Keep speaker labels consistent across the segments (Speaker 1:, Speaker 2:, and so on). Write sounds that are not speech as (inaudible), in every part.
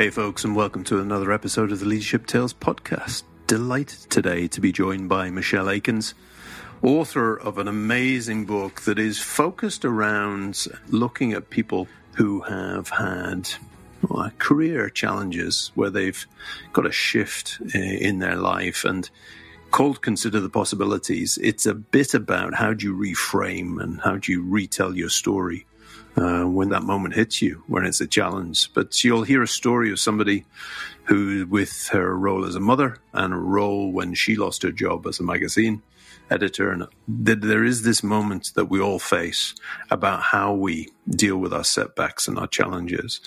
Speaker 1: Hey, folks, and welcome to another episode of the Leadership Tales podcast. Delighted today to be joined by Michele Aikens, author of an amazing book that is focused around looking at people who have had well, career challenges where they've got a shift eh, in their life and called Consider the Possibilities. It's a bit about how do you reframe and how do you retell your story uh, when that moment hits you, when it's a challenge. But you'll hear a story of somebody who, with her role as a mother and a role when she lost her job as a magazine editor, and there is this moment that we all face about how we deal with our setbacks and our challenges.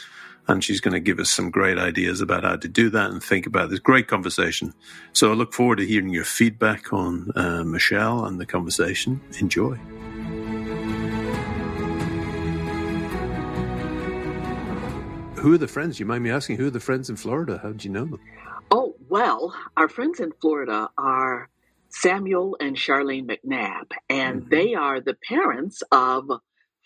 Speaker 1: And she's going to give us some great ideas about how to do that and think about this great conversation. So I look forward to hearing your feedback on uh, Michele and the conversation. Enjoy. Who are the friends? You mind me asking, who are the friends in Florida? How did you know them?
Speaker 2: Oh, well, our friends in Florida are Samuel and Charlene McNabb, and mm-hmm. they are the parents of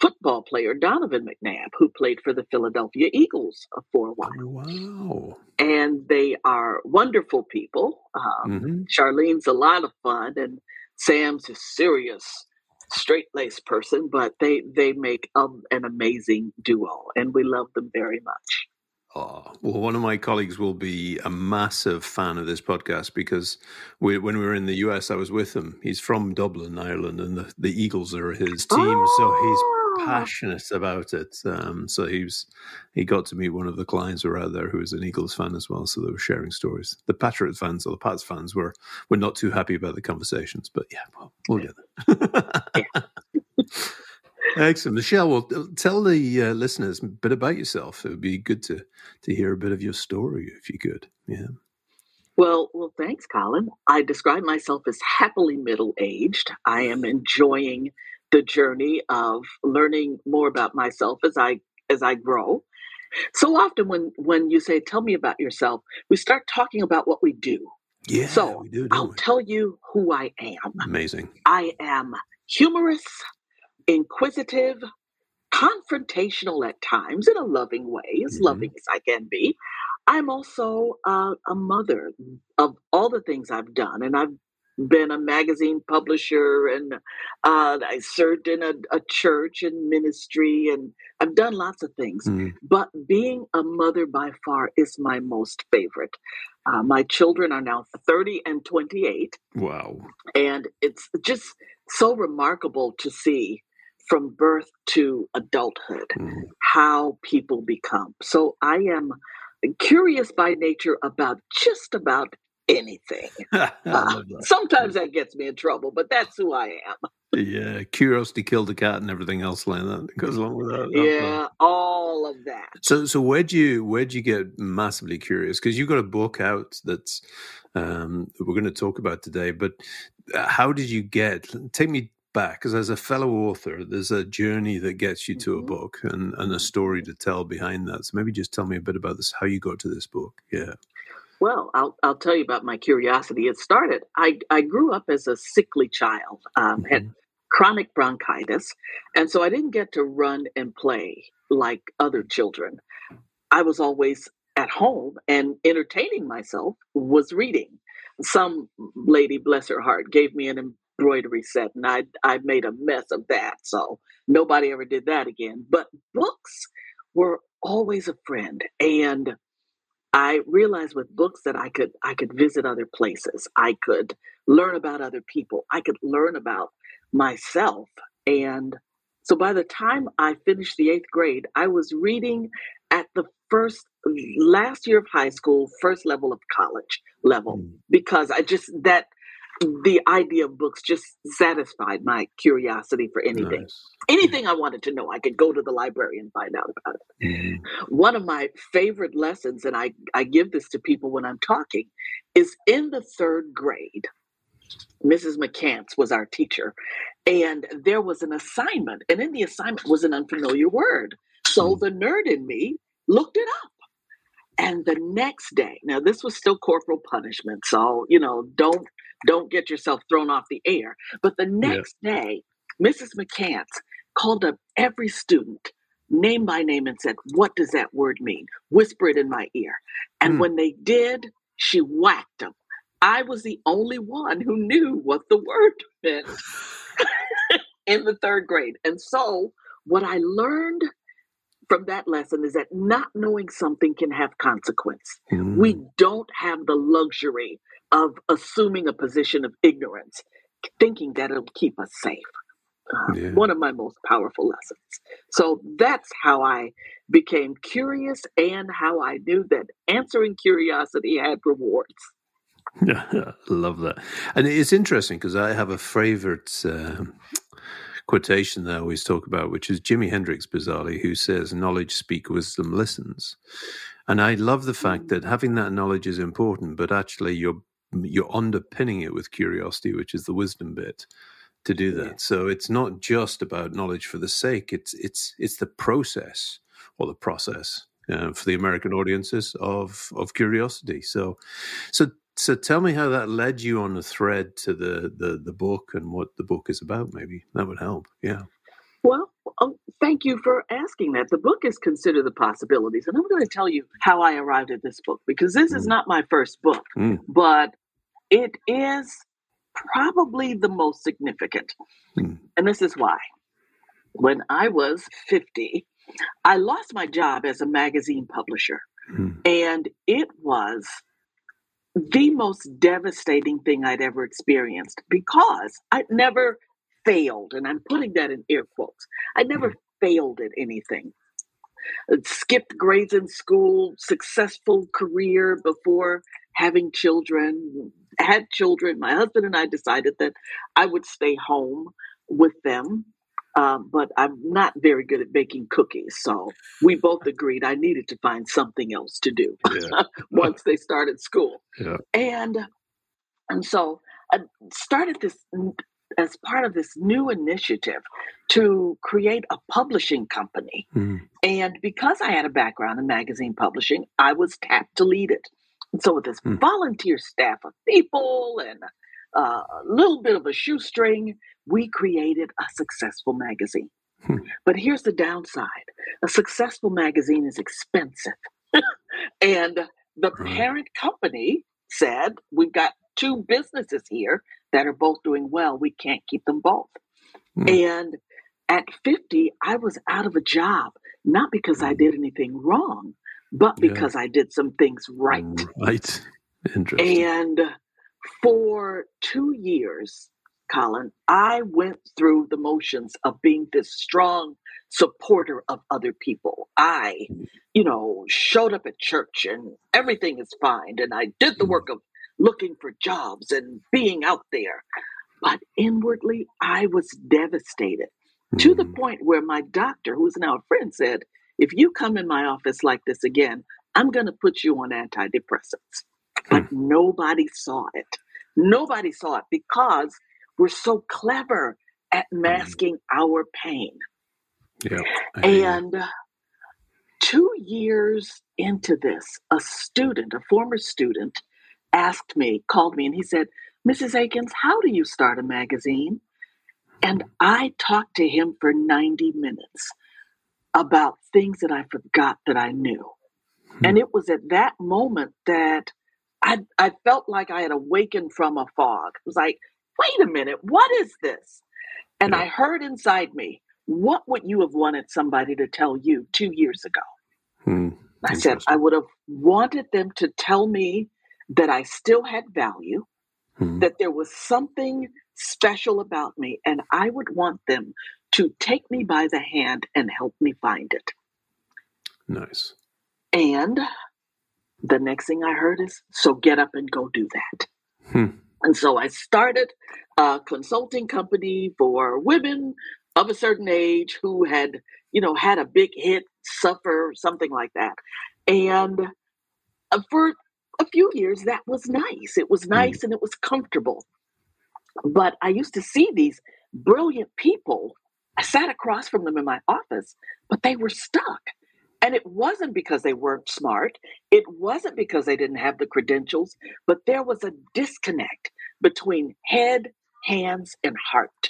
Speaker 2: football player Donovan McNabb, who played for the Philadelphia Eagles for a while.
Speaker 1: Oh, wow.
Speaker 2: And they are wonderful people. Um, mm-hmm. Charlene's a lot of fun, and Sam's a serious straight laced person, but they they make um, an amazing duo, and we love them very much.
Speaker 1: Oh, well, one of my colleagues will be a massive fan of this podcast because we, when we were in the US, I was with him. He's from Dublin, Ireland, and the, the Eagles are his team. Oh. So he's passionate about it. Um, so he was, he got to meet one of the clients who were out there who was an Eagles fan as well. So they were sharing stories. The Patriot fans or the Pats fans were were not too happy about the conversations, but yeah, well, we'll get there. (laughs) Excellent, Michele. Well, tell the uh, listeners a bit about yourself. It would be good to to hear a bit of your story, if you could. Yeah.
Speaker 2: Well, well, thanks, Colin. I describe myself as happily middle aged. I am enjoying the journey of learning more about myself as I as I grow. So often when when you say tell me about yourself, we start talking about what we do.
Speaker 1: Yeah,
Speaker 2: so
Speaker 1: do,
Speaker 2: I'll we? tell you who I am.
Speaker 1: Amazing.
Speaker 2: I am humorous, inquisitive, confrontational at times in a loving way, as mm-hmm. loving as I can be. I'm also uh, a mother of all the things I've done, and I've been a magazine publisher and uh, I served in a, a, church and ministry and I've done lots of things. Mm. But being a mother by far is my most favorite. Uh, my children are now 30 and 28.
Speaker 1: Wow.
Speaker 2: And it's just so remarkable to see from birth to adulthood mm. how people become. So I am curious by nature about just about anything. (laughs) Uh, (laughs) sometimes that gets me in trouble, but that's who I am.
Speaker 1: yeah, curiosity killed the cat and everything else like that goes along with that.
Speaker 2: Yeah, all of that.
Speaker 1: So, so where'd you where'd you get massively curious? Because you've got a book out that's um, we're going to talk about today. But uh, how did you get? Take me back because as a fellow author, there's a journey that gets you to mm-hmm. a book and, and a story to tell behind that. So maybe just tell me a bit about this, how you got to this book. Yeah.
Speaker 2: Well, I'll, I'll tell you about my curiosity. It started, I, I grew up as a sickly child, um, mm-hmm. had chronic bronchitis, and so I didn't get to run and play like other children. I was always at home and entertaining myself was reading. Some lady, bless her heart, gave me an embroidery set, and I I made a mess of that. So nobody ever did that again. But books were always a friend, and I realized with books that I could I could visit other places. I could learn about other people. I could learn about myself. And so by the time I finished the eighth grade, I was reading at the first last year of high school, first level of college level, mm. because I just that the idea of books just satisfied my curiosity for anything. Nice. Anything I wanted to know, I could go to the library and find out about it. Mm-hmm. One of my favorite lessons, and I, I give this to people when I'm talking, is in the third grade. Mrs. McCants was our teacher, and there was an assignment, and in the assignment was an unfamiliar word. So mm. the nerd in me looked it up. And the next day, now this was still corporal punishment, so you know, don't don't get yourself thrown off the air. But the next yeah. day, Mrs. McCants called up every student name by name and said, What does that word mean? Whisper it in my ear. And mm. when they did, she whacked them. I was the only one who knew what the word (laughs) meant (laughs) in the third grade. And so, what I learned from that lesson is that not knowing something can have consequence. Mm. We don't have the luxury of assuming a position of ignorance, thinking that it'll keep us safe. Uh, yeah. One of my most powerful lessons. So that's how I became curious and how I knew that answering curiosity had rewards. (laughs)
Speaker 1: Yeah, love that. And it's interesting because I have a favorite uh, quotation that I always talk about, which is Jimi Hendrix, bizarrely, who says, Knowledge speak, wisdom listens. And I love the fact that having that knowledge is important, but actually you're you're underpinning it with curiosity, which is the wisdom bit to do that. Yeah. So it's not just about knowledge for the sake; it's it's it's the process or the process uh, for the American audiences of of curiosity. So, so so tell me how that led you on the thread to the, the, the book and what the book is about. Maybe that would help. Yeah.
Speaker 2: Well, thank you for asking that. The book is Consider the Possibilities. And I'm going to tell you how I arrived at this book because this mm. is not my first book, mm. but it is probably the most significant. Mm. And this is why. When I was 50, I lost my job as a magazine publisher. Mm. And it was the most devastating thing I'd ever experienced because I'd never failed, and I'm putting that in air quotes. I never mm-hmm. Failed at anything. skipped grades in school, successful career before having children, had children. My husband and I decided that I would stay home with them um, but I'm not very good at baking cookies. So we both agreed I needed to find something else to do yeah. (laughs) once they started school. Yeah. And and so I started this as part of this new initiative to create a publishing company. Mm. And because I had a background in magazine publishing, I was tapped to lead it. And so with this mm. volunteer staff of people and uh, a little bit of a shoestring, we created a successful magazine. Hmm. But here's the downside a successful magazine is expensive. (laughs) and the parent company said, We've got two businesses here that are both doing well. We can't keep them both. Hmm. And at 50, I was out of a job, not because I hmm. did anything wrong, but because yeah. I did some things right.
Speaker 1: Right. (laughs) Interesting.
Speaker 2: And for two years, Colin, I went through the motions of being this strong supporter of other people. I, you know, showed up at church and everything is fine. And I did the work of looking for jobs and being out there. But inwardly, I was devastated to the mm. point where my doctor, who's now a friend, said, If you come in my office like this again, I'm going to put you on antidepressants. But hmm. nobody saw it. Nobody saw it because we're so clever at mm-hmm. masking our pain.
Speaker 1: Yeah.
Speaker 2: And two years into this, a student, a former student, asked me, called me, and he said, Mrs. Aikens, how do you start a magazine? And I talked to him for 90 minutes about things that I forgot that I knew. Hmm. And it was at that moment that I, I felt like I had awakened from a fog. It was like, wait a minute, what is this? And yeah. I heard inside me, what would you have wanted somebody to tell you two years ago? Hmm. I said, I would have wanted them to tell me that I still had value, hmm. that there was something special about me, and I would want them to take me by the hand and help me find it.
Speaker 1: Nice.
Speaker 2: And the next thing I heard is, so get up and go do that. Hmm. And so I started a consulting company for women of a certain age who had, you know, had a big hit, suffer, something like that. And uh, for a few years, that was nice. It was hmm. nice mm. and it was comfortable. But I used to see these brilliant people. I sat across from them in my office, but they were stuck. And it wasn't because they weren't smart. It wasn't because they didn't have the credentials, but there was a disconnect between head, hands, and heart.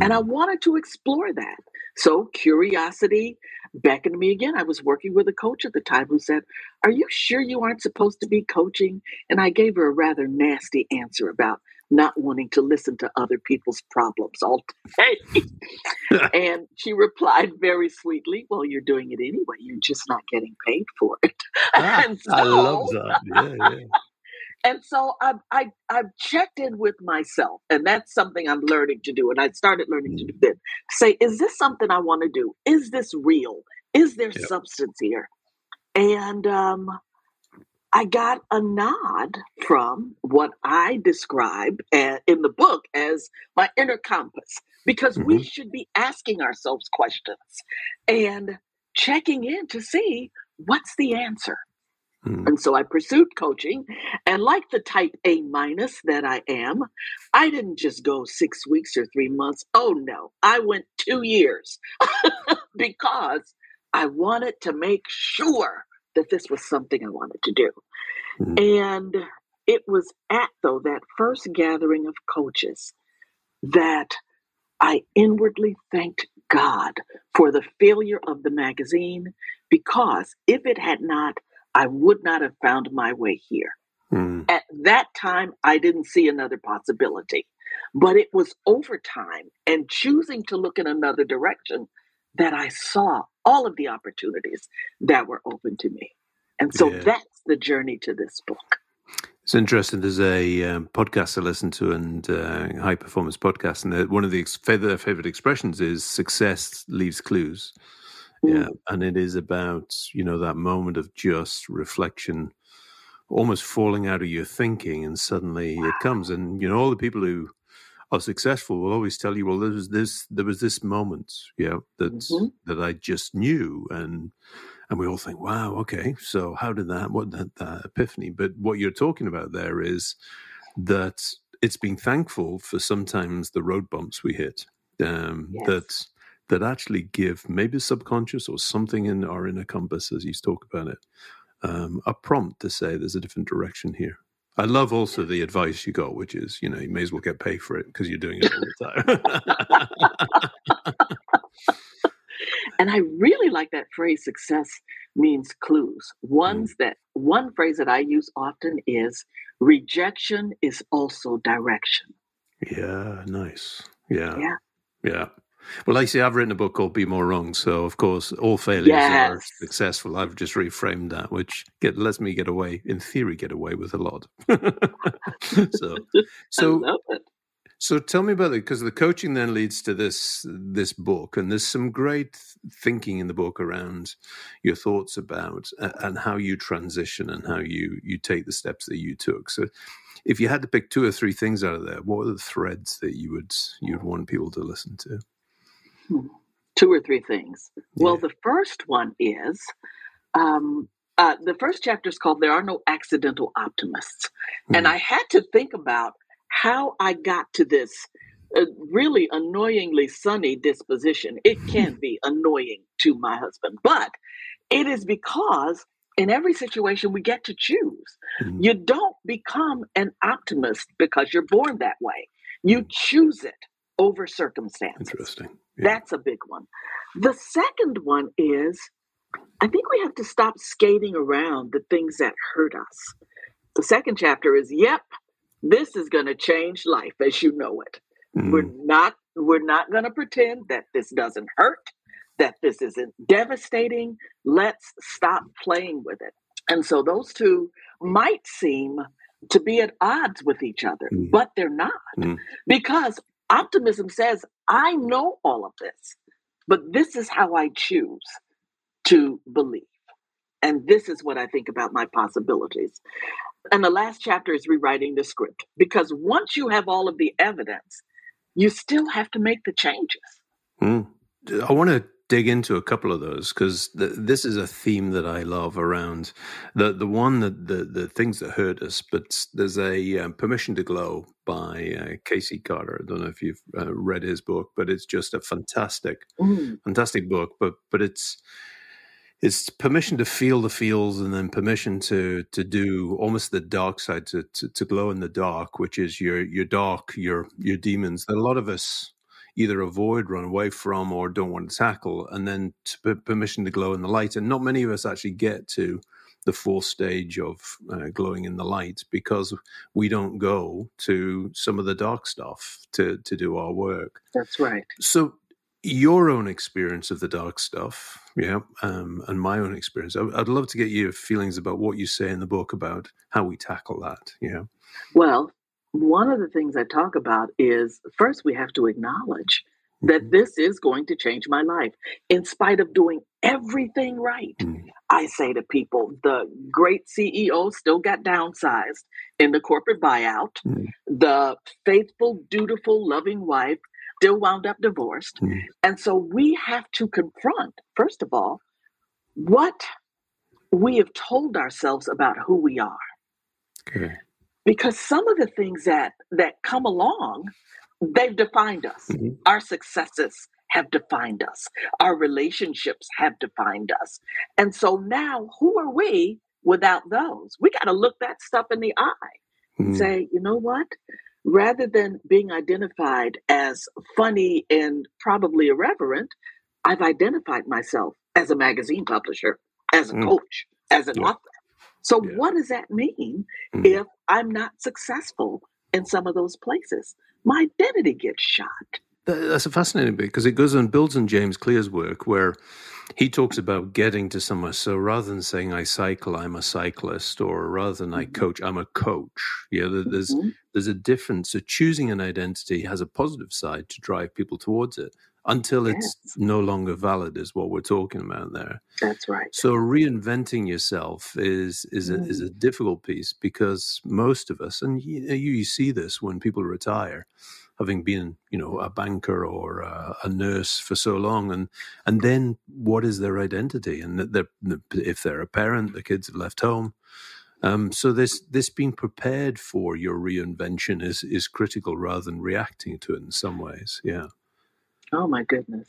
Speaker 2: And I wanted to explore that. So curiosity beckoned me again. I was working with a coach at the time who said, Are you sure you aren't supposed to be coaching? And I gave her a rather nasty answer about not wanting to listen to other people's problems all day. (laughs) and she replied very sweetly, Well, you're doing it anyway. You're just not getting paid for it.
Speaker 1: Ah, (laughs) so, I love that. Yeah, yeah.
Speaker 2: And so I've, I, I've checked in with myself, and that's something I'm learning to do. And I started learning to do this. Say, is this something I want to do? Is this real? Is there yep. substance here? And um, I got a nod from what I describe in the book as my inner compass, because mm-hmm. we should be asking ourselves questions and checking in to see what's the answer. Mm. And so I pursued coaching. And like the type A minus that I am, I didn't just go six weeks or three months. Oh no, I went two years (laughs) because I wanted to make sure that this was something I wanted to do. Mm. And it was at, though, that first gathering of coaches that I inwardly thanked God for the failure of the magazine because if it had not I would not have found my way here. Mm. At that time, I didn't see another possibility. But it was over time and choosing to look in another direction that I saw all of the opportunities that were open to me. And so yeah. that's the journey to this book.
Speaker 1: It's interesting. There's a um, podcast I listen to, and uh, high performance podcast, and one of the ex- favorite expressions is "success leaves clues." Yeah, mm. and it is about you know that moment of just reflection, almost falling out of your thinking, and suddenly it comes. And you know all the people who are successful will always tell you, well, there was this, there was this moment, yeah, that mm-hmm. that I just knew, and and we all think, wow, okay, so how did that? What that, that epiphany? But what you're talking about there is that it's being thankful for sometimes the road bumps we hit. Um, yes. That that actually give maybe subconscious or something in our inner compass as you talk about it um, a prompt to say there's a different direction here. I love also the advice you got which is you know you may as well get paid for it because you're doing it all the
Speaker 2: time. (laughs) And i really like that phrase success means clues. Ones mm. that one phrase that i use often is rejection is also direction.
Speaker 1: Yeah nice. Yeah.
Speaker 2: Yeah.
Speaker 1: Yeah well, I see, I've written a book called Be More Wrong. So, of course, all failures yes. are successful. I've just reframed that, which get, lets me get away, in theory, get away with a lot. (laughs) so, (laughs) so, so tell me about it, because the coaching then leads to this this book, and there's some great thinking in the book around your thoughts about uh, and how you transition and how you you take the steps that you took. So, if you had to pick two or three things out of there, what are the threads that you would you would want people to listen to?
Speaker 2: Two or three things. Yeah. Well, the first one is um, uh, the first chapter is called There Are No Accidental Optimists. Mm. And hmm. I had to think about how I got to this uh, really annoyingly sunny disposition. It (laughs) can be annoying to my husband, but it is because in every situation we get to choose. Mm. You don't become an optimist because you're born that way. You choose it over circumstances.
Speaker 1: Interesting.
Speaker 2: Yeah. That's a big one. The second one is I think we have to stop skating around the things that hurt us. The second chapter is yep, this is going to change life as you know it. Mm. We're not we're not going to pretend that this doesn't hurt, that this isn't devastating. Let's stop playing with it. And so those two might seem to be at odds with each other, mm. but they're not. Mm. Because Optimism says, I know all of this, but this is how I choose to believe. And this is what I think about my possibilities. And the last chapter is rewriting the script because once you have all of the evidence, you still have to make the changes.
Speaker 1: Mm. I want to dig into a couple of those because th- this is a theme that I love around the the one that the the things that hurt us. But there's a um, Permission to Glow by uh, Casey Carter. I don't know if you've uh, read his book, but it's just a fantastic, mm. fantastic book. But but it's it's permission to feel the feels and then permission to to do almost the dark side to, to, to glow in the dark which is your your dark your your demons that a lot of us either avoid, run away from, or don't want to tackle, and then to permission to glow in the light. And not many of us actually get to the fourth stage of uh, glowing in the light because we don't go to some of the dark stuff to to do our work.
Speaker 2: That's right.
Speaker 1: So your own experience of the dark stuff, yeah, um, and my own experience. I, would love to get your feelings about what you say in the book about how we tackle that. Yeah.
Speaker 2: Well, one of the things I talk about is first we have to acknowledge that mm-hmm. this is going to change my life in spite of doing everything right. Mm. I say to people, the great CEO still got downsized in the corporate buyout. Mm. The faithful, dutiful, loving wife still wound up divorced. Mm. And so we have to confront, first of all, what we have told ourselves about who we are. Okay. Because some of the things that that come along, they've defined us. Mm-hmm. Our successes have defined us. Our relationships have defined us. And so now who are we without those? We got to look that stuff in the eye mm-hmm. and say, you know what? rather than being identified as funny and probably irreverent, I've identified myself as a magazine publisher, as a mm. coach, as an yeah. author. So, yeah. what does that mean mm. if I'm not successful in some of those places? My identity gets shot.
Speaker 1: That's a fascinating bit because it goes and builds on James Clear's work where he talks about getting to somewhere. So rather than saying I cycle, I'm a cyclist, or rather than I mm-hmm. coach, I'm a coach. Yeah, there's mm-hmm. there's a difference. So choosing an identity has a positive side to drive people towards it until it's no longer valid is what we're talking about there.
Speaker 2: That's right.
Speaker 1: So reinventing yourself is is a, mm. is a difficult piece because most of us, and you, you see this when people retire, having been, you know, a banker or a, a nurse for so long, and and then what is their identity? And they're, if they're a parent, the kids have left home. Um, so this this being prepared for your reinvention is is critical rather than reacting to it in some ways. Yeah.
Speaker 2: Oh my goodness.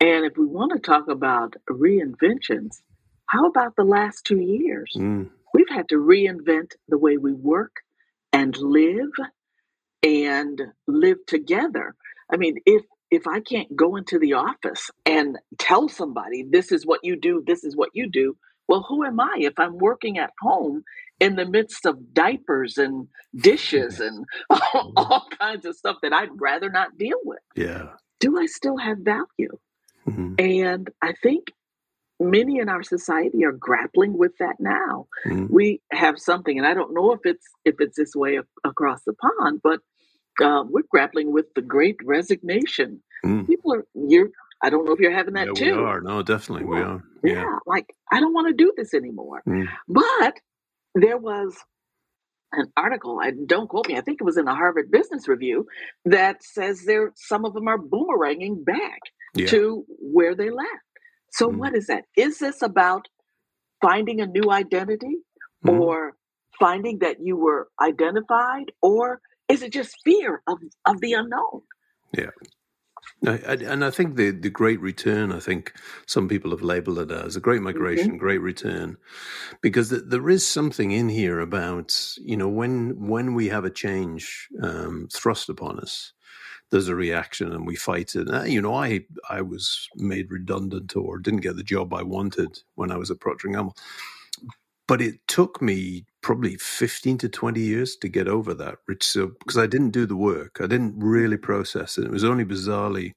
Speaker 2: And if we want to talk about reinventions, how about the last two years? Mm. We've had to reinvent the way we work and live and live together. I mean, if if I can't go into the office and tell somebody this is what you do, this is what you do, well, who am I if I'm working at home in the midst of diapers and dishes and all, (laughs) all kinds of stuff that I'd rather not deal with?
Speaker 1: Yeah.
Speaker 2: Do I still have value? Mm-hmm. And I think many in our society are grappling with that now. Mm-hmm. We have something, and I don't know if it's if it's this way across the pond, but uh, we're grappling with the Great Resignation. Mm. People are you're. I don't know if you're having that
Speaker 1: yeah,
Speaker 2: too.
Speaker 1: We are. No, definitely we are.
Speaker 2: Yeah, yeah like I don't want to do this anymore. Mm. But there was an article. I don't quote me. I think it was in the Harvard Business Review that says there some of them are boomeranging back yeah. to where they left. So mm. what is that? Is this about finding a new identity, mm. or finding that you were identified, or is it just fear of, of the unknown?
Speaker 1: Yeah. I, and I think the, the great return, I think some people have labeled it as a great migration, mm-hmm. great return, because th- there is something in here about, you know, when, when we have a change um, thrust upon us, there's a reaction and we fight it. Uh, you know, I, I was made redundant or didn't get the job I wanted when I was at Procter & Gamble. But it took me probably 15 to 20 years to get over that, Rich. So, because I didn't do the work, I didn't really process it. It was only bizarrely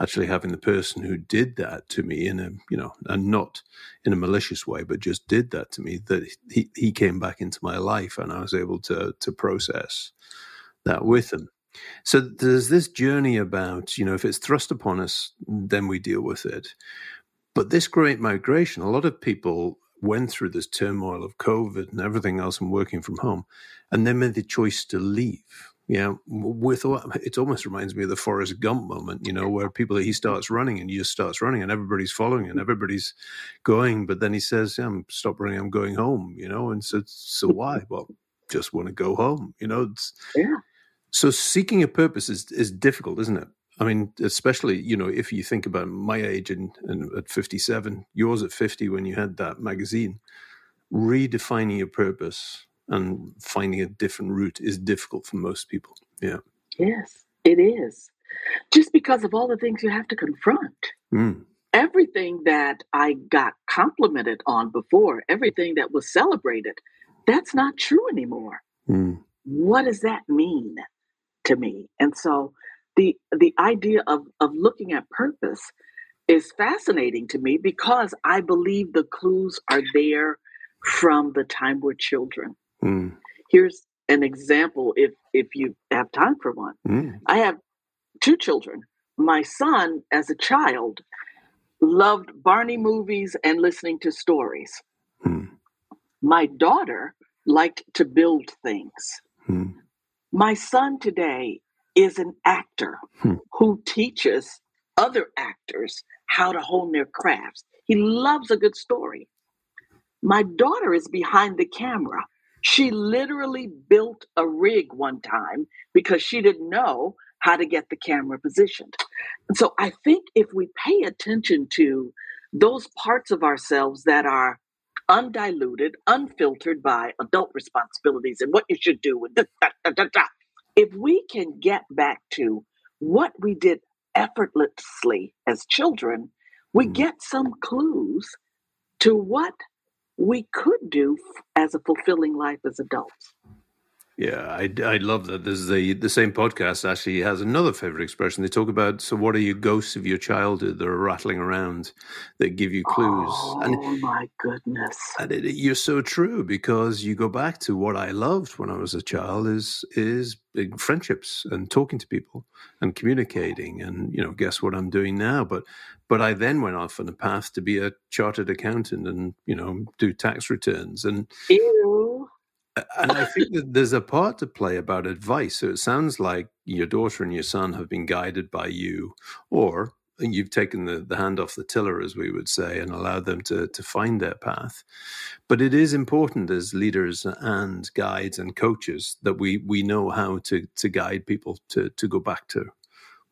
Speaker 1: actually having the person who did that to me in a, you know, and not in a malicious way, but just did that to me that he, he came back into my life and I was able to, to process that with him. So there's this journey about, you know, if it's thrust upon us, then we deal with it. But this great migration, a lot of people went through this turmoil of COVID and everything else and working from home, and then made the choice to leave. Yeah, with it almost reminds me of the Forrest Gump moment, you know, where people he starts running and he just starts running and everybody's following and everybody's going, but then he says, yeah, "I'm stop running, I'm going home," you know, and so so why? Well, just want to go home, you know.
Speaker 2: yeah.
Speaker 1: So seeking a purpose is is difficult, isn't it? I mean, especially you know, if you think about my age and, and at fifty seven, yours at fifty when you had that magazine, redefining your purpose and finding a different route is difficult for most people. Yeah.
Speaker 2: Yes, it is. just because of all the things you have to confront. Mm. Everything that I got complimented on before, everything that was celebrated, that's not true anymore. Mm. What does that mean to me? And so the the idea of of looking at purpose is fascinating to me because I believe the clues are there from the time we're children. Mm. Here's an example if if you have time for one. Mm. I have two children. My son as a child loved Barney movies and listening to stories. Mm. My daughter liked to build things. My son today is an actor hmm. who teaches other actors how to hone their crafts. He loves a good story. My daughter is behind the camera. She literally built a rig one time because she didn't know how to get the camera positioned. And so I think if we pay attention to those parts of ourselves that are undiluted, unfiltered by adult responsibilities and what you should do. And da, da, da, if we can get back to what we did effortlessly as children, we mm. get some clues to what we could do as a fulfilling life as adults.
Speaker 1: Yeah, I, I love that. There's the the same podcast actually has another favorite expression. They talk about so what are you ghosts of your childhood that are rattling around that give you clues?
Speaker 2: Oh and, my goodness!
Speaker 1: And it, you're so true because you go back to what I loved when I was a child is is friendships and talking to people and communicating and you know guess what I'm doing now. But but I then went off on a path to be a chartered accountant and you know do tax returns and.
Speaker 2: Ew
Speaker 1: and I think that there's a part to play about advice. So it sounds like your daughter and your son have been guided by you, or you've taken the, the hand off the tiller, as we would say, and allowed them to, to find their path. But it is important as leaders and guides and coaches that we, we know how to, to guide people to, to go back to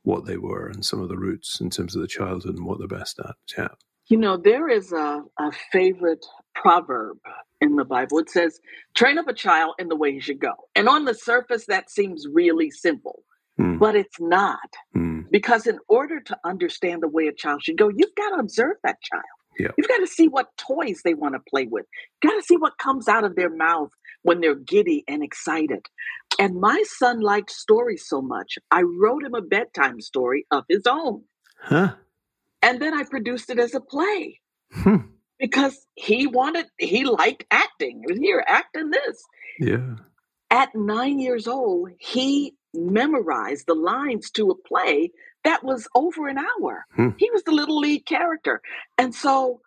Speaker 1: what they were and some of the roots in terms of the childhood and what they're best at. Yeah.
Speaker 2: You know, there is a, a favorite proverb in the Bible. It says, train up a child in the way he should go. And on the surface, that seems really simple, mm. but it's not. Mm. Because in order to understand the way a child should go, you've got to observe that child. Yeah. You've got to see what toys they want to play with. You've got to see what comes out of their mouth when they're giddy and excited. And my son liked stories so much, I wrote him a bedtime story of his own. Huh. And then I produced it as a play. Hmm because he wanted he liked acting. He was here acting this.
Speaker 1: Yeah.
Speaker 2: At nine years old, he memorized the lines to a play that was over an hour. Hmm. He was the little lead character. And so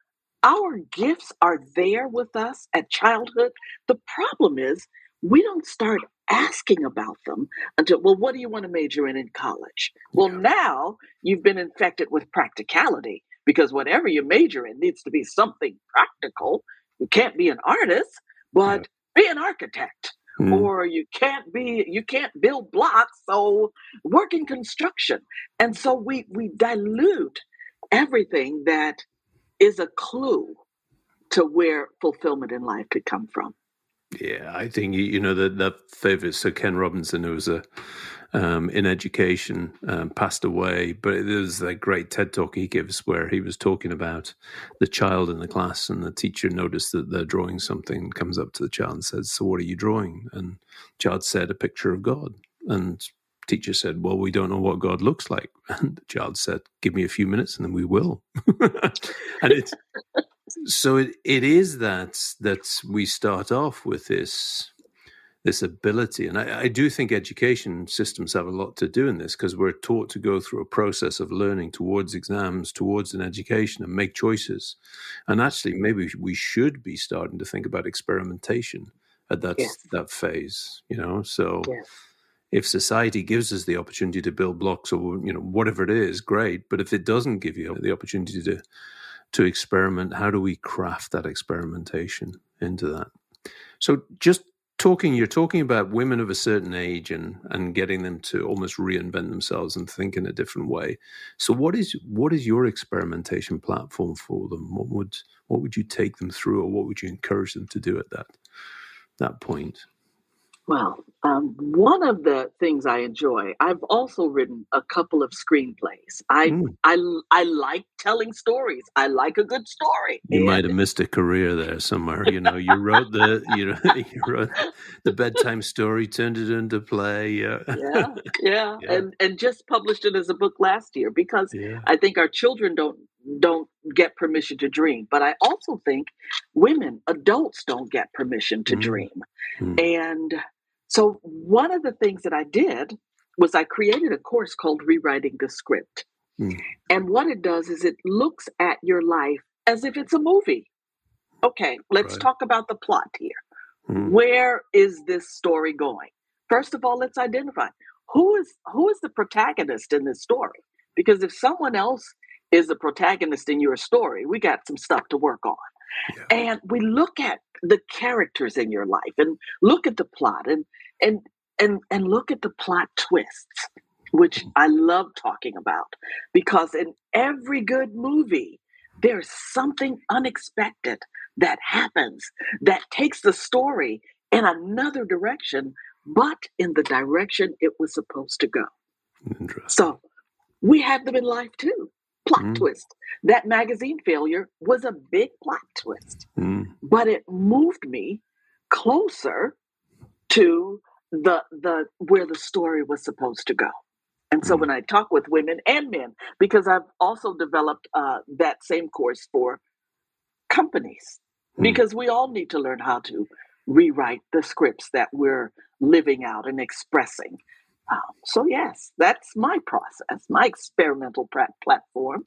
Speaker 2: our gifts are there with us at childhood. The problem is we don't start asking about them until, well, what do you want to major in in college? Well, yeah. now you've been infected with practicality because whatever you major in needs to be something practical. You can't be an artist, but yeah. be an architect. Mm. Or you can't be you can't build blocks, so work in construction. And so we we dilute everything that is a clue to where fulfillment in life could come from.
Speaker 1: Yeah, I think you know that that favorite. So Ken Robinson, who was a um, in education, um, passed away. But there's a great TED talk he gives where he was talking about the child in the class, and the teacher noticed that they're drawing something, comes up to the child and says, "So what are you drawing?" And child said, "A picture of God." And teacher said, "Well, we don't know what God looks like." (laughs) And the child said, "Give me a few minutes, and then we will." (laughs) and it's so it, it is that that we start off with this this ability. And I, I, do think education systems have a lot to do in this because we're taught to go through a process of learning towards exams, towards an education, and make choices. And actually, maybe we should be starting to think about experimentation at that yes. that phase. You know, so. Yes. If society gives us the opportunity to build blocks or you know whatever it is, great. But if it doesn't give you the opportunity to to experiment, how do we craft that experimentation into that? So just talking you're talking about women of a certain age and and getting them to almost reinvent themselves and think in a different way. So what is what is your experimentation platform for them? What would what would you take them through or what would you encourage them to do at that that point
Speaker 2: Well, um, one of the things I enjoy, I've also written a couple of screenplays. I mm. I I like telling stories. I like a good story.
Speaker 1: You and... might have missed a career there somewhere. You know, you wrote the you know (laughs) you wrote the bedtime story, turned it into play.
Speaker 2: Yeah, yeah, yeah, (laughs) yeah. and and just published it as a book last year because yeah. I think our children don't don't get permission to dream. But I also think women, adults, don't get permission to mm. dream. Mm. And so, one of the things that I did was I created a course called Rewriting the Script. Mm. And what it does is it looks at your life as if it's a movie. Okay, let's right. talk about the plot here. Mm. Where is this story going? First of all, let's identify who is who is the protagonist in this story? Because if someone else is the protagonist in your story, we got some stuff to work on. Yeah. And we look at the characters in your life and look at the plot and and and and look at the plot twists, which mm-hmm. I love talking about because in every good movie there's something unexpected that happens that takes the story in another direction, but in the direction it was supposed to go. So we have them in life too plot mm. twist. That magazine failure was a big plot twist, mm. but it moved me closer to the the where the story was supposed to go. And so mm. when I talk with women and men, because I've also developed uh, that same course for companies, mm. because we all need to learn how to rewrite the scripts that we're living out and expressing. So yes, that's my process, my experimental platform.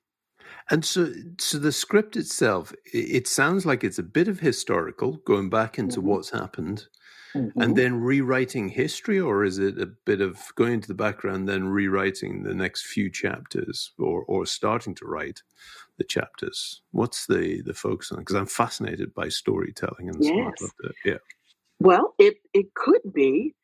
Speaker 1: And so, so the script itself, it sounds like it's a bit of historical, going back into mm-hmm. what's happened, mm-hmm. and then rewriting history, or is it a bit of going into the background, then rewriting the next few chapters, or or starting to write the chapters? What's the the focus on? Because I'm fascinated by storytelling and yes. stuff like that. Yeah.
Speaker 2: Well, it it could be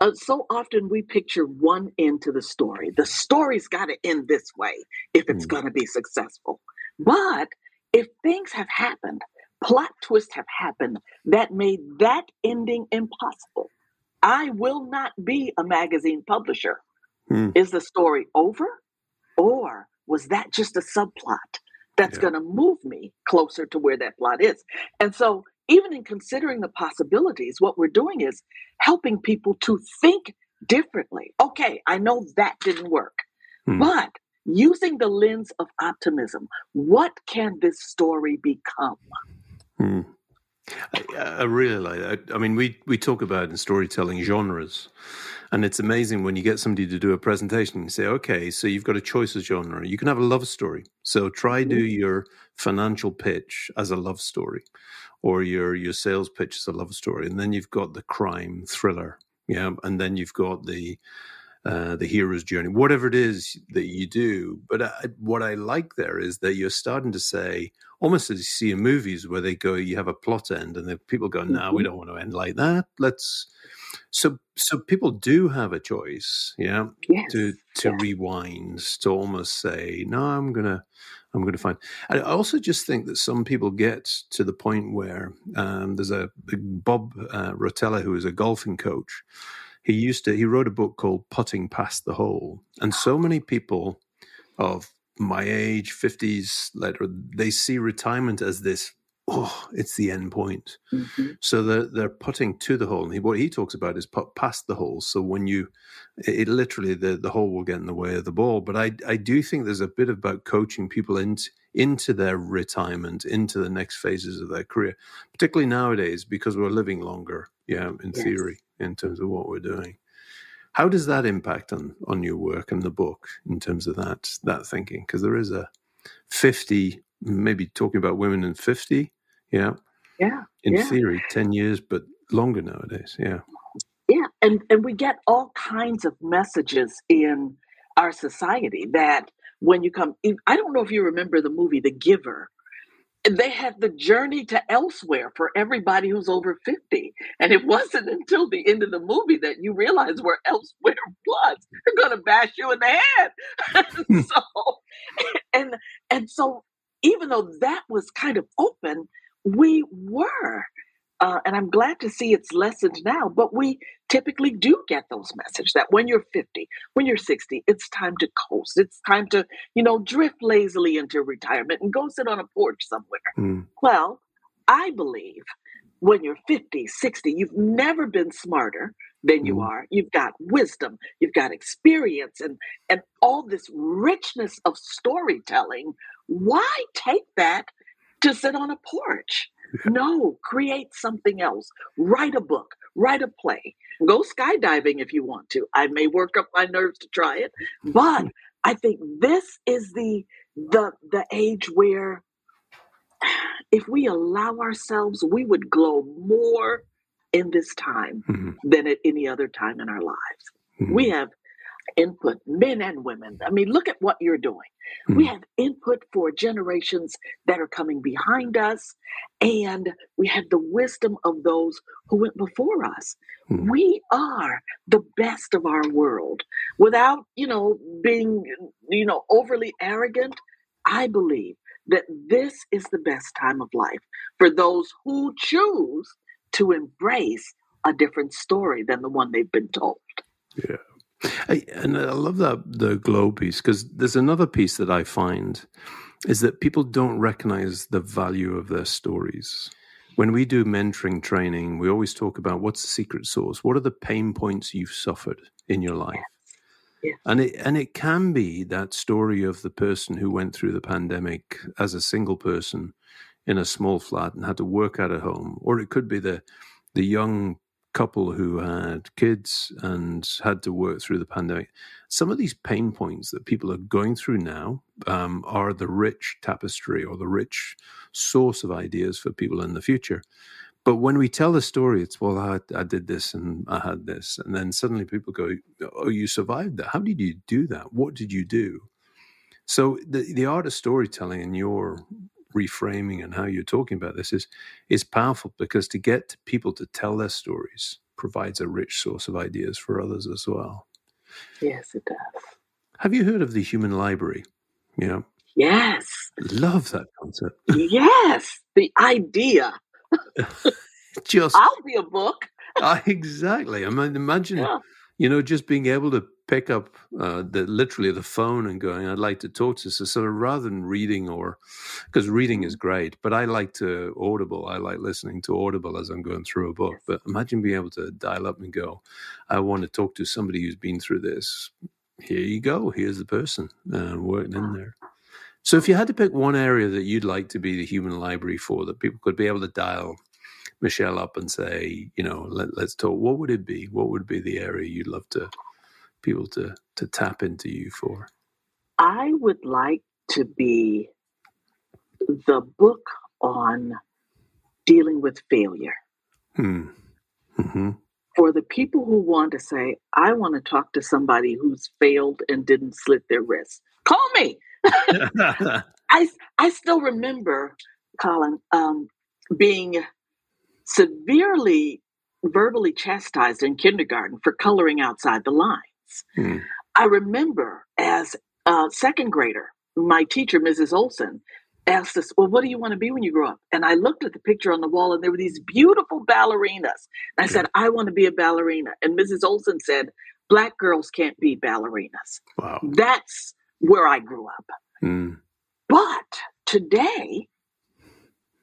Speaker 2: uh, so often we picture one end to the story. The story's got to end this way if it's mm. going to be successful. But if things have happened, plot twists have happened that made that ending impossible. I will not be a magazine publisher. Mm. Is the story over? Or was that just a subplot that's yeah. going to move me closer to where that plot is? And so even in considering the possibilities, what we're doing is helping people to think differently. Okay, I know that didn't work, hmm. but using the lens of optimism, what can this story become?
Speaker 1: Hmm. I, I, really like that. I mean, we, we talk about in storytelling genres, and it's amazing when you get somebody to do a presentation and say, okay, so you've got a choice of genre. You can have a love story. So try do mm-hmm. your financial pitch as a love story or your your sales pitch as a love story, and then you've got the crime thriller, yeah, and then you've got the uh, the hero's journey, whatever it is that you do. But I, what I like there is that you're starting to say, almost as you see in movies where they go, you have a plot end, and the people go, "No, we mm-hmm. don't want to end like that. Let's." So, so people do have a choice, yeah, yes. to to rewind, to almost say, "No, I'm gonna." I'm going to find. I also just think that some people get to the point where um, there's a Bob uh, Rotella who is a golfing coach. He used to he wrote a book called Putting Past the Hole, and so many people of my age, fifties, later, they see retirement as this oh, it's the end point. Mm-hmm. So they're, they're putting to the hole. And he, what he talks about is put past the hole. So when you, it, it, literally, the, the hole will get in the way of the ball. But I, I do think there's a bit about coaching people into, into their retirement, into the next phases of their career, particularly nowadays because we're living longer, yeah, in yes. theory, in terms of what we're doing. How does that impact on, on your work and the book in terms of that, that thinking? Because there is a 50, maybe talking about women in 50, yeah.
Speaker 2: Yeah.
Speaker 1: In
Speaker 2: yeah.
Speaker 1: theory, 10 years, but longer nowadays. Yeah.
Speaker 2: Yeah. And, and we get all kinds of messages in our society that when you come, I don't know if you remember the movie The Giver. They had the journey to elsewhere for everybody who's over 50. And it (laughs) wasn't until the end of the movie that you realize where elsewhere (laughs) was. They're gonna bash you in the head. (laughs) Hmm. so and and so even though that was kind of open, we were uh, and I'm glad to see it's lessened now, but we typically do get those messages that when you're 50, when you're 60, it's time to coast. It's time to, you know, drift lazily into retirement and go sit on a porch somewhere. Mm. Well, I believe when you're 50, 60, you've never been smarter than you mm. are. You've got wisdom, you've got experience, and, and all this richness of storytelling. Why take that to sit on a porch? No, create something else. Write a book, write a play. Go skydiving if you want to. I may work up my nerves to try it, but I think this is the the the age where if we allow ourselves, we would glow more in this time mm-hmm. than at any other time in our lives. Mm-hmm. We have input, men and women. I mean, look at what you're doing. Mm-hmm. We have input for generations that are coming behind us, and we have the wisdom of those who went before us. Mm-hmm. We are the best of our world without, you know, being, you know, overly arrogant. I believe that this is the best time of life for those who choose to embrace a different story than the one they've been told.
Speaker 1: Yeah. I, and I love that the glow piece because there's another piece that I find is that people don't recognize the value of their stories. When we do mentoring training, we always talk about what's the secret sauce? What are the pain points you've suffered in your life? Yeah. And it and it can be that story of the person who went through the pandemic as a single person in a small flat and had to work out of home, or it could be the the young couple who had kids and had to work through the pandemic. Some of these pain points that people are going through now um, are the rich tapestry or the rich source of ideas for people in the future. But when we tell the story, it's, well, I, I did this and I had this. And then suddenly people go, oh, you survived that. How did you do that? What did you do? So the, the art of storytelling and your reframing and how you're talking about this is is powerful because to get people to tell their stories provides a rich source of ideas for others as well.
Speaker 2: Yes, it does.
Speaker 1: Have you heard of the human library? You know.
Speaker 2: Yes.
Speaker 1: Love that concept.
Speaker 2: yes, the idea. (laughs)
Speaker 1: just
Speaker 2: I'll be a book. (laughs)
Speaker 1: exactly. I mean, imagine, yeah. you know, just being able to pick up uh, the literally the phone and going, I'd like to talk to. So sort of rather than reading or because reading is great, but I like to Audible. I like listening to Audible as I'm going through a book. But imagine being able to dial up and go, I want to talk to somebody who's been through this. Here you go. Here's the person uh, working in there. So if you had to pick one area that you'd like to be the human library for, that people could be able to dial Michele up and say, you know, let, us talk. What would it be? What would be the area you'd love to people to to tap into you for?
Speaker 2: I would like to be the book on dealing with failure. Hmm. Mm-hmm. For the people who want to say, I want to talk to somebody who's failed and didn't slit their wrists, call me. (laughs) I, I still remember, Colin, um, being severely verbally chastised in kindergarten for coloring outside the line. Hmm. I remember as a second grader, my teacher, Mrs. Olson, asked us, Well, what do you want to be when you grow up? And I looked at the picture on the wall and there were these beautiful ballerinas. And I said, I want to be a ballerina. And Mrs. Olson said, Black girls can't be ballerinas. Wow. That's where I grew up. Hmm. But today,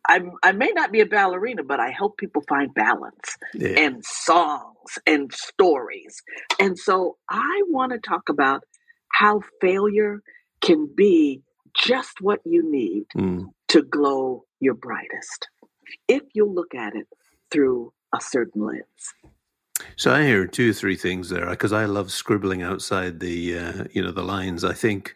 Speaker 2: I'm, I may not be a ballerina, but I help people find balance yeah. and songs and stories. And so I want to talk about how failure can be just what you need mm. to glow your brightest if you look at it through a certain lens.
Speaker 1: So I hear two or three things there because I love scribbling outside the uh, you know the lines. I think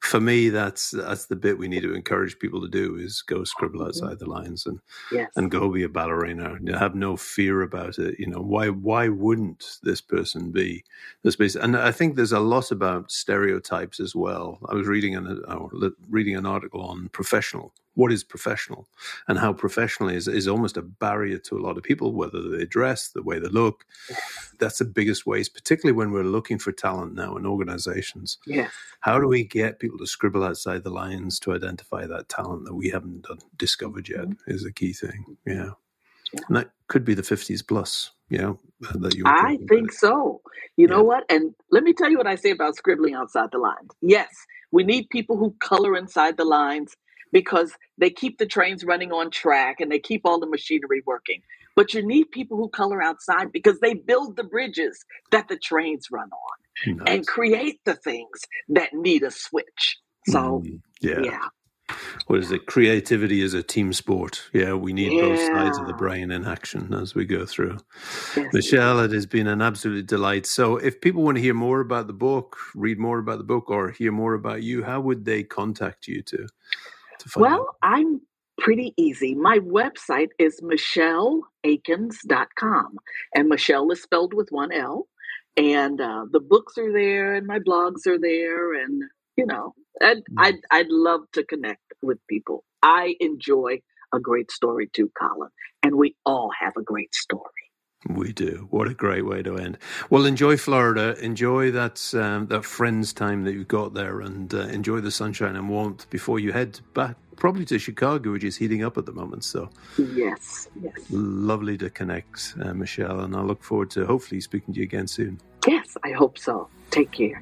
Speaker 1: for me that's that's the bit we need to encourage people to do is go scribble mm-hmm. outside the lines and yes. and go be a ballerina. Have no fear about it. You know why why wouldn't this person be this piece? And I think there's a lot about stereotypes as well. I was reading an uh, reading an article on professional what is professional and how professional is is almost a barrier to a lot of people whether they dress the way they look that's the biggest ways particularly when we're looking for talent now in organizations
Speaker 2: yes
Speaker 1: how do we get people to scribble outside the lines to identify that talent that we haven't done, discovered yet mm-hmm. is a key thing yeah Yeah. And that could be the 50s plus, you know, that you
Speaker 2: I think about. so. You yeah. know what? And let me tell you what I say about scribbling outside the lines. Yes, we need people who color inside the lines because they keep the trains running on track and they keep all the machinery working. But you need people who color outside because they build the bridges that the trains run on nice. and create the things that need a switch. So, mm, yeah. yeah
Speaker 1: what is it? Creativity is a team sport. Yeah, we need yeah. both sides of the brain in action as we go through. Yes. Michele, it has been an absolute delight. So, if people want to hear more about the book, read more about the book, or hear more about you, how would they contact you to?
Speaker 2: To find well, out? I'm pretty easy. My website is micheleaikens.com, and Michele is spelled with one L. And uh, the books are there, and my blogs are there, and you know, I'd, mm. I'd, I'd love to connect with people. I enjoy a great story too, Colin, and we all have a great story.
Speaker 1: We do. What a great way to end. Well, enjoy Florida. Enjoy that um, that friends time that you've got there, and uh, enjoy the sunshine and warmth before you head back, probably to Chicago, which is heating up at the moment. So,
Speaker 2: yes, yes,
Speaker 1: lovely to connect, uh, Michele, and I look forward to hopefully speaking to you again soon.
Speaker 2: Yes, I hope so. Take care.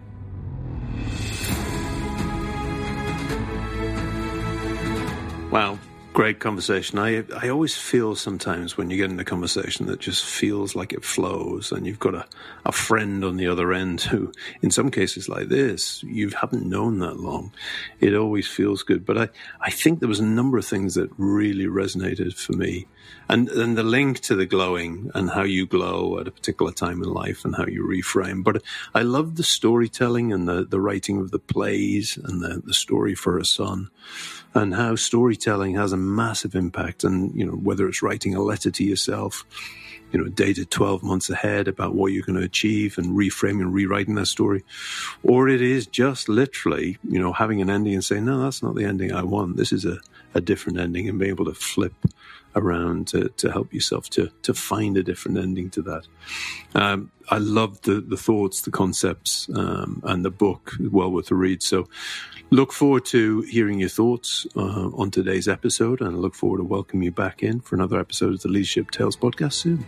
Speaker 1: Wow. Great conversation. I I always feel sometimes when you get in a conversation that just feels like it flows, and you've got a, a friend on the other end who, in some cases like this, you haven't known that long. It always feels good. But I, I think there was a number of things that really resonated for me, and and the link to the glowing and how you glow at a particular time in life and how you reframe. But I love the storytelling and the the writing of the plays and the the story for a son and how storytelling has a massive impact. And, you know, whether it's writing a letter to yourself, you know, dated 12 months ahead about what you're going to achieve and reframing and rewriting that story. Or it is just literally, you know, having an ending and saying, no, that's not the ending I want. This is a, a different ending and being able to flip around to, to help yourself to, to find a different ending to that. Um, I love the, the thoughts, the concepts, um, and the book, well worth a read. So look forward to hearing your thoughts uh, on today's episode and I look forward to welcoming you back in for another episode of the Leadership Tales podcast soon.